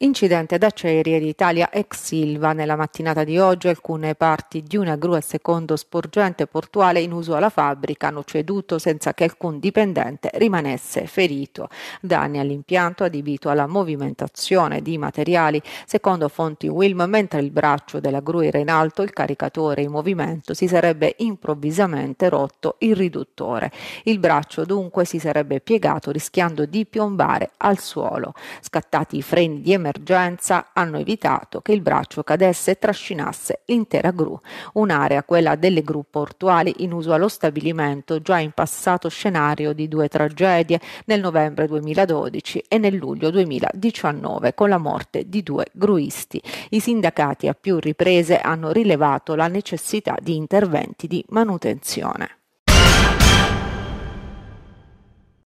Incidente ad Acciaierie d'Italia ex Silva nella mattinata di oggi alcune parti di una gru a secondo sporgente portuale in uso alla fabbrica hanno ceduto senza che alcun dipendente rimanesse ferito. Danni all'impianto adibito alla movimentazione di materiali secondo fonti Wilm mentre il braccio della gru era in alto il caricatore in movimento si sarebbe improvvisamente rotto il riduttore. Il braccio dunque si sarebbe piegato rischiando di piombare al suolo. Scattati i freni di emergenza emergenza hanno evitato che il braccio cadesse e trascinasse l'intera gru, un'area, quella delle gru portuali in uso allo stabilimento, già in passato scenario di due tragedie nel novembre 2012 e nel luglio 2019 con la morte di due gruisti. I sindacati a più riprese hanno rilevato la necessità di interventi di manutenzione.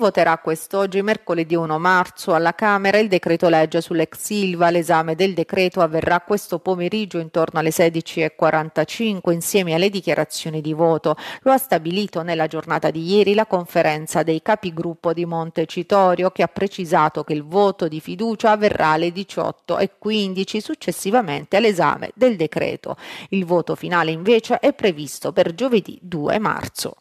Voterà quest'oggi, mercoledì 1 marzo, alla Camera il decreto legge sull'ex Silva. L'esame del decreto avverrà questo pomeriggio intorno alle 16.45 insieme alle dichiarazioni di voto. Lo ha stabilito nella giornata di ieri la conferenza dei capigruppo di Montecitorio che ha precisato che il voto di fiducia avverrà alle 18.15 successivamente all'esame del decreto. Il voto finale invece è previsto per giovedì 2 marzo.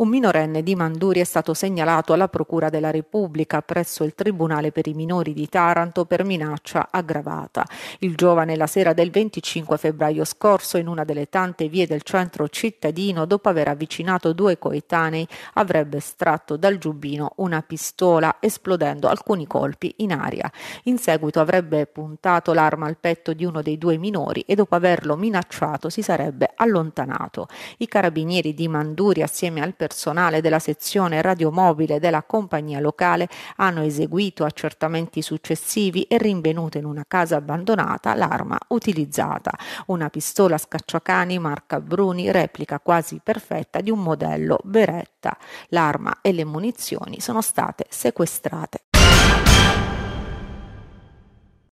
Un minorenne di Manduri è stato segnalato alla Procura della Repubblica presso il Tribunale per i minori di Taranto per minaccia aggravata. Il giovane la sera del 25 febbraio scorso in una delle tante vie del centro cittadino dopo aver avvicinato due coetanei avrebbe estratto dal giubbino una pistola esplodendo alcuni colpi in aria. In seguito avrebbe puntato l'arma al petto di uno dei due minori e dopo averlo minacciato si sarebbe allontanato. I carabinieri di Manduri assieme al personale personale della sezione radiomobile della compagnia locale hanno eseguito accertamenti successivi e rinvenuto in una casa abbandonata l'arma utilizzata, una pistola scacciacani marca Bruni, replica quasi perfetta di un modello Beretta. L'arma e le munizioni sono state sequestrate.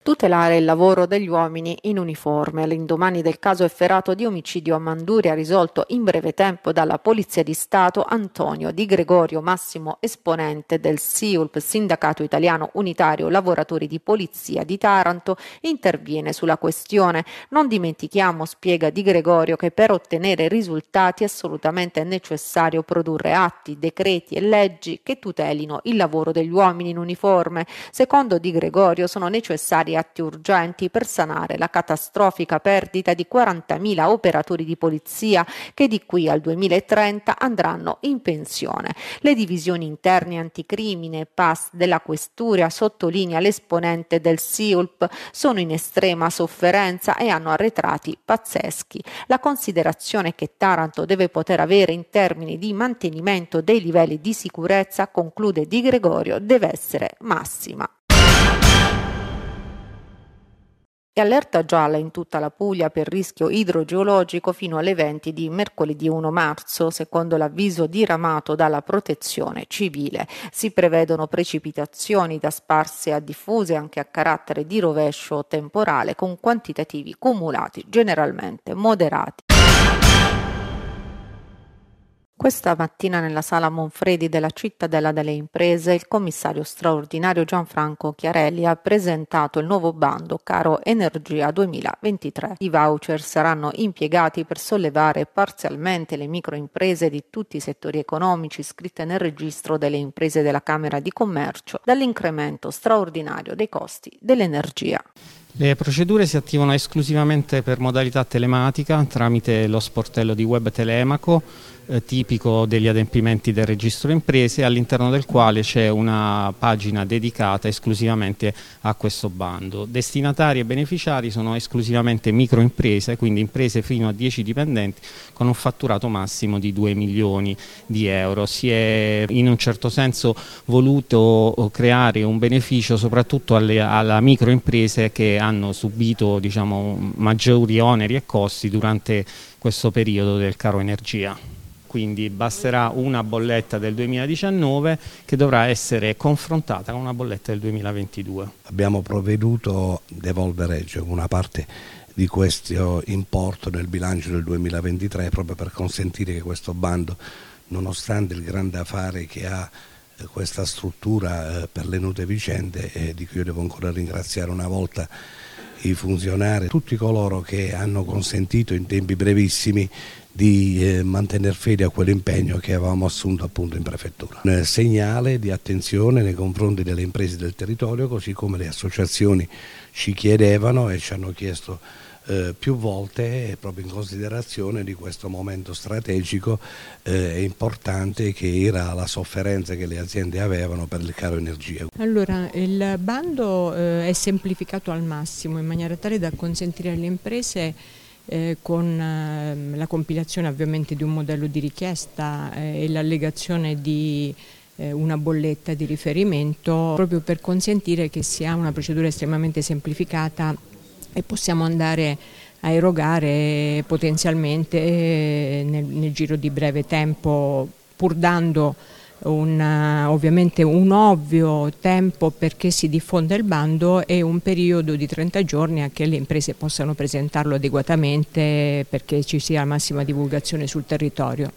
Tutelare il lavoro degli uomini in uniforme. All'indomani del caso efferato di omicidio a Manduria risolto in breve tempo dalla Polizia di Stato, Antonio Di Gregorio, massimo esponente del SIULP, Sindacato Italiano Unitario Lavoratori di Polizia di Taranto, interviene sulla questione. Non dimentichiamo, spiega Di Gregorio, che per ottenere risultati è assolutamente necessario produrre atti, decreti e leggi che tutelino il lavoro degli uomini in uniforme. Secondo Di Gregorio sono atti urgenti per sanare la catastrofica perdita di 40.000 operatori di polizia che di qui al 2030 andranno in pensione. Le divisioni interne anticrimine PAS della Questura, sottolinea l'esponente del SIULP, sono in estrema sofferenza e hanno arretrati pazzeschi. La considerazione che Taranto deve poter avere in termini di mantenimento dei livelli di sicurezza, conclude Di Gregorio, deve essere massima. E allerta gialla in tutta la Puglia per rischio idrogeologico fino alle 20 di mercoledì 1 marzo, secondo l'avviso diramato dalla Protezione Civile. Si prevedono precipitazioni da sparse a diffuse anche a carattere di rovescio temporale con quantitativi cumulati generalmente moderati. Questa mattina nella sala Monfredi della Cittadella delle Imprese il commissario straordinario Gianfranco Chiarelli ha presentato il nuovo bando Caro Energia 2023. I voucher saranno impiegati per sollevare parzialmente le microimprese di tutti i settori economici iscritte nel registro delle imprese della Camera di Commercio dall'incremento straordinario dei costi dell'energia. Le procedure si attivano esclusivamente per modalità telematica tramite lo sportello di web Telemaco eh, tipico degli adempimenti del registro imprese all'interno del quale c'è una pagina dedicata esclusivamente a questo bando. Destinatari e beneficiari sono esclusivamente microimprese, quindi imprese fino a 10 dipendenti con un fatturato massimo di 2 milioni di euro. Si è in un certo senso voluto creare un beneficio soprattutto alle, alla microimprese che hanno subito diciamo, maggiori oneri e costi durante questo periodo del caro energia quindi basterà una bolletta del 2019 che dovrà essere confrontata con una bolletta del 2022. Abbiamo provveduto a devolvere cioè, una parte di questo importo nel bilancio del 2023 proprio per consentire che questo bando nonostante il grande affare che ha questa struttura eh, per le note vicende di cui io devo ancora ringraziare una volta i funzionari, tutti coloro che hanno consentito in tempi brevissimi di eh, mantenere fede a quell'impegno che avevamo assunto appunto in prefettura. Un segnale di attenzione nei confronti delle imprese del territorio, così come le associazioni ci chiedevano e ci hanno chiesto eh, più volte proprio in considerazione di questo momento strategico eh, e importante che era la sofferenza che le aziende avevano per il caro energia. Allora, il bando eh, è semplificato al massimo in maniera tale da consentire alle imprese eh, con eh, la compilazione ovviamente di un modello di richiesta eh, e l'allegazione di eh, una bolletta di riferimento proprio per consentire che sia una procedura estremamente semplificata e possiamo andare a erogare potenzialmente eh, nel, nel giro di breve tempo pur dando un, ovviamente un ovvio tempo perché si diffonda il bando e un periodo di 30 giorni a che le imprese possano presentarlo adeguatamente perché ci sia la massima divulgazione sul territorio.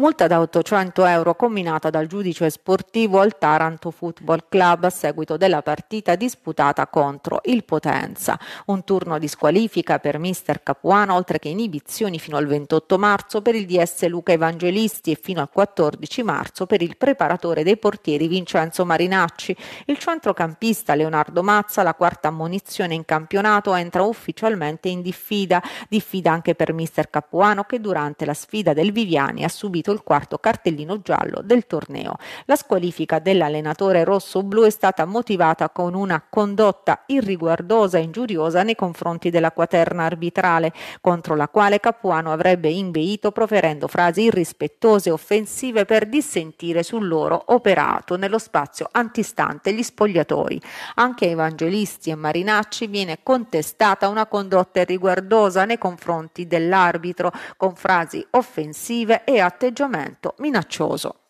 Multa da 800 euro combinata dal giudice sportivo al Taranto Football Club a seguito della partita disputata contro il Potenza. Un turno di squalifica per mister Capuano, oltre che inibizioni fino al 28 marzo per il DS Luca Evangelisti e fino al 14 marzo per il preparatore dei portieri Vincenzo Marinacci. Il centrocampista Leonardo Mazza, la quarta ammonizione in campionato, entra ufficialmente in diffida. Diffida anche per mister Capuano che durante la sfida del Viviani ha subito il quarto cartellino giallo del torneo. La squalifica dell'allenatore rosso-blu è stata motivata con una condotta irriguardosa e ingiuriosa nei confronti della quaterna arbitrale, contro la quale Capuano avrebbe inveito proferendo frasi irrispettose e offensive per dissentire sul loro operato nello spazio antistante gli spogliatoi. Anche ai Evangelisti e Marinacci viene contestata una condotta irriguardosa nei confronti dell'arbitro con frasi offensive e atteggiamenti atteggiamento minaccioso.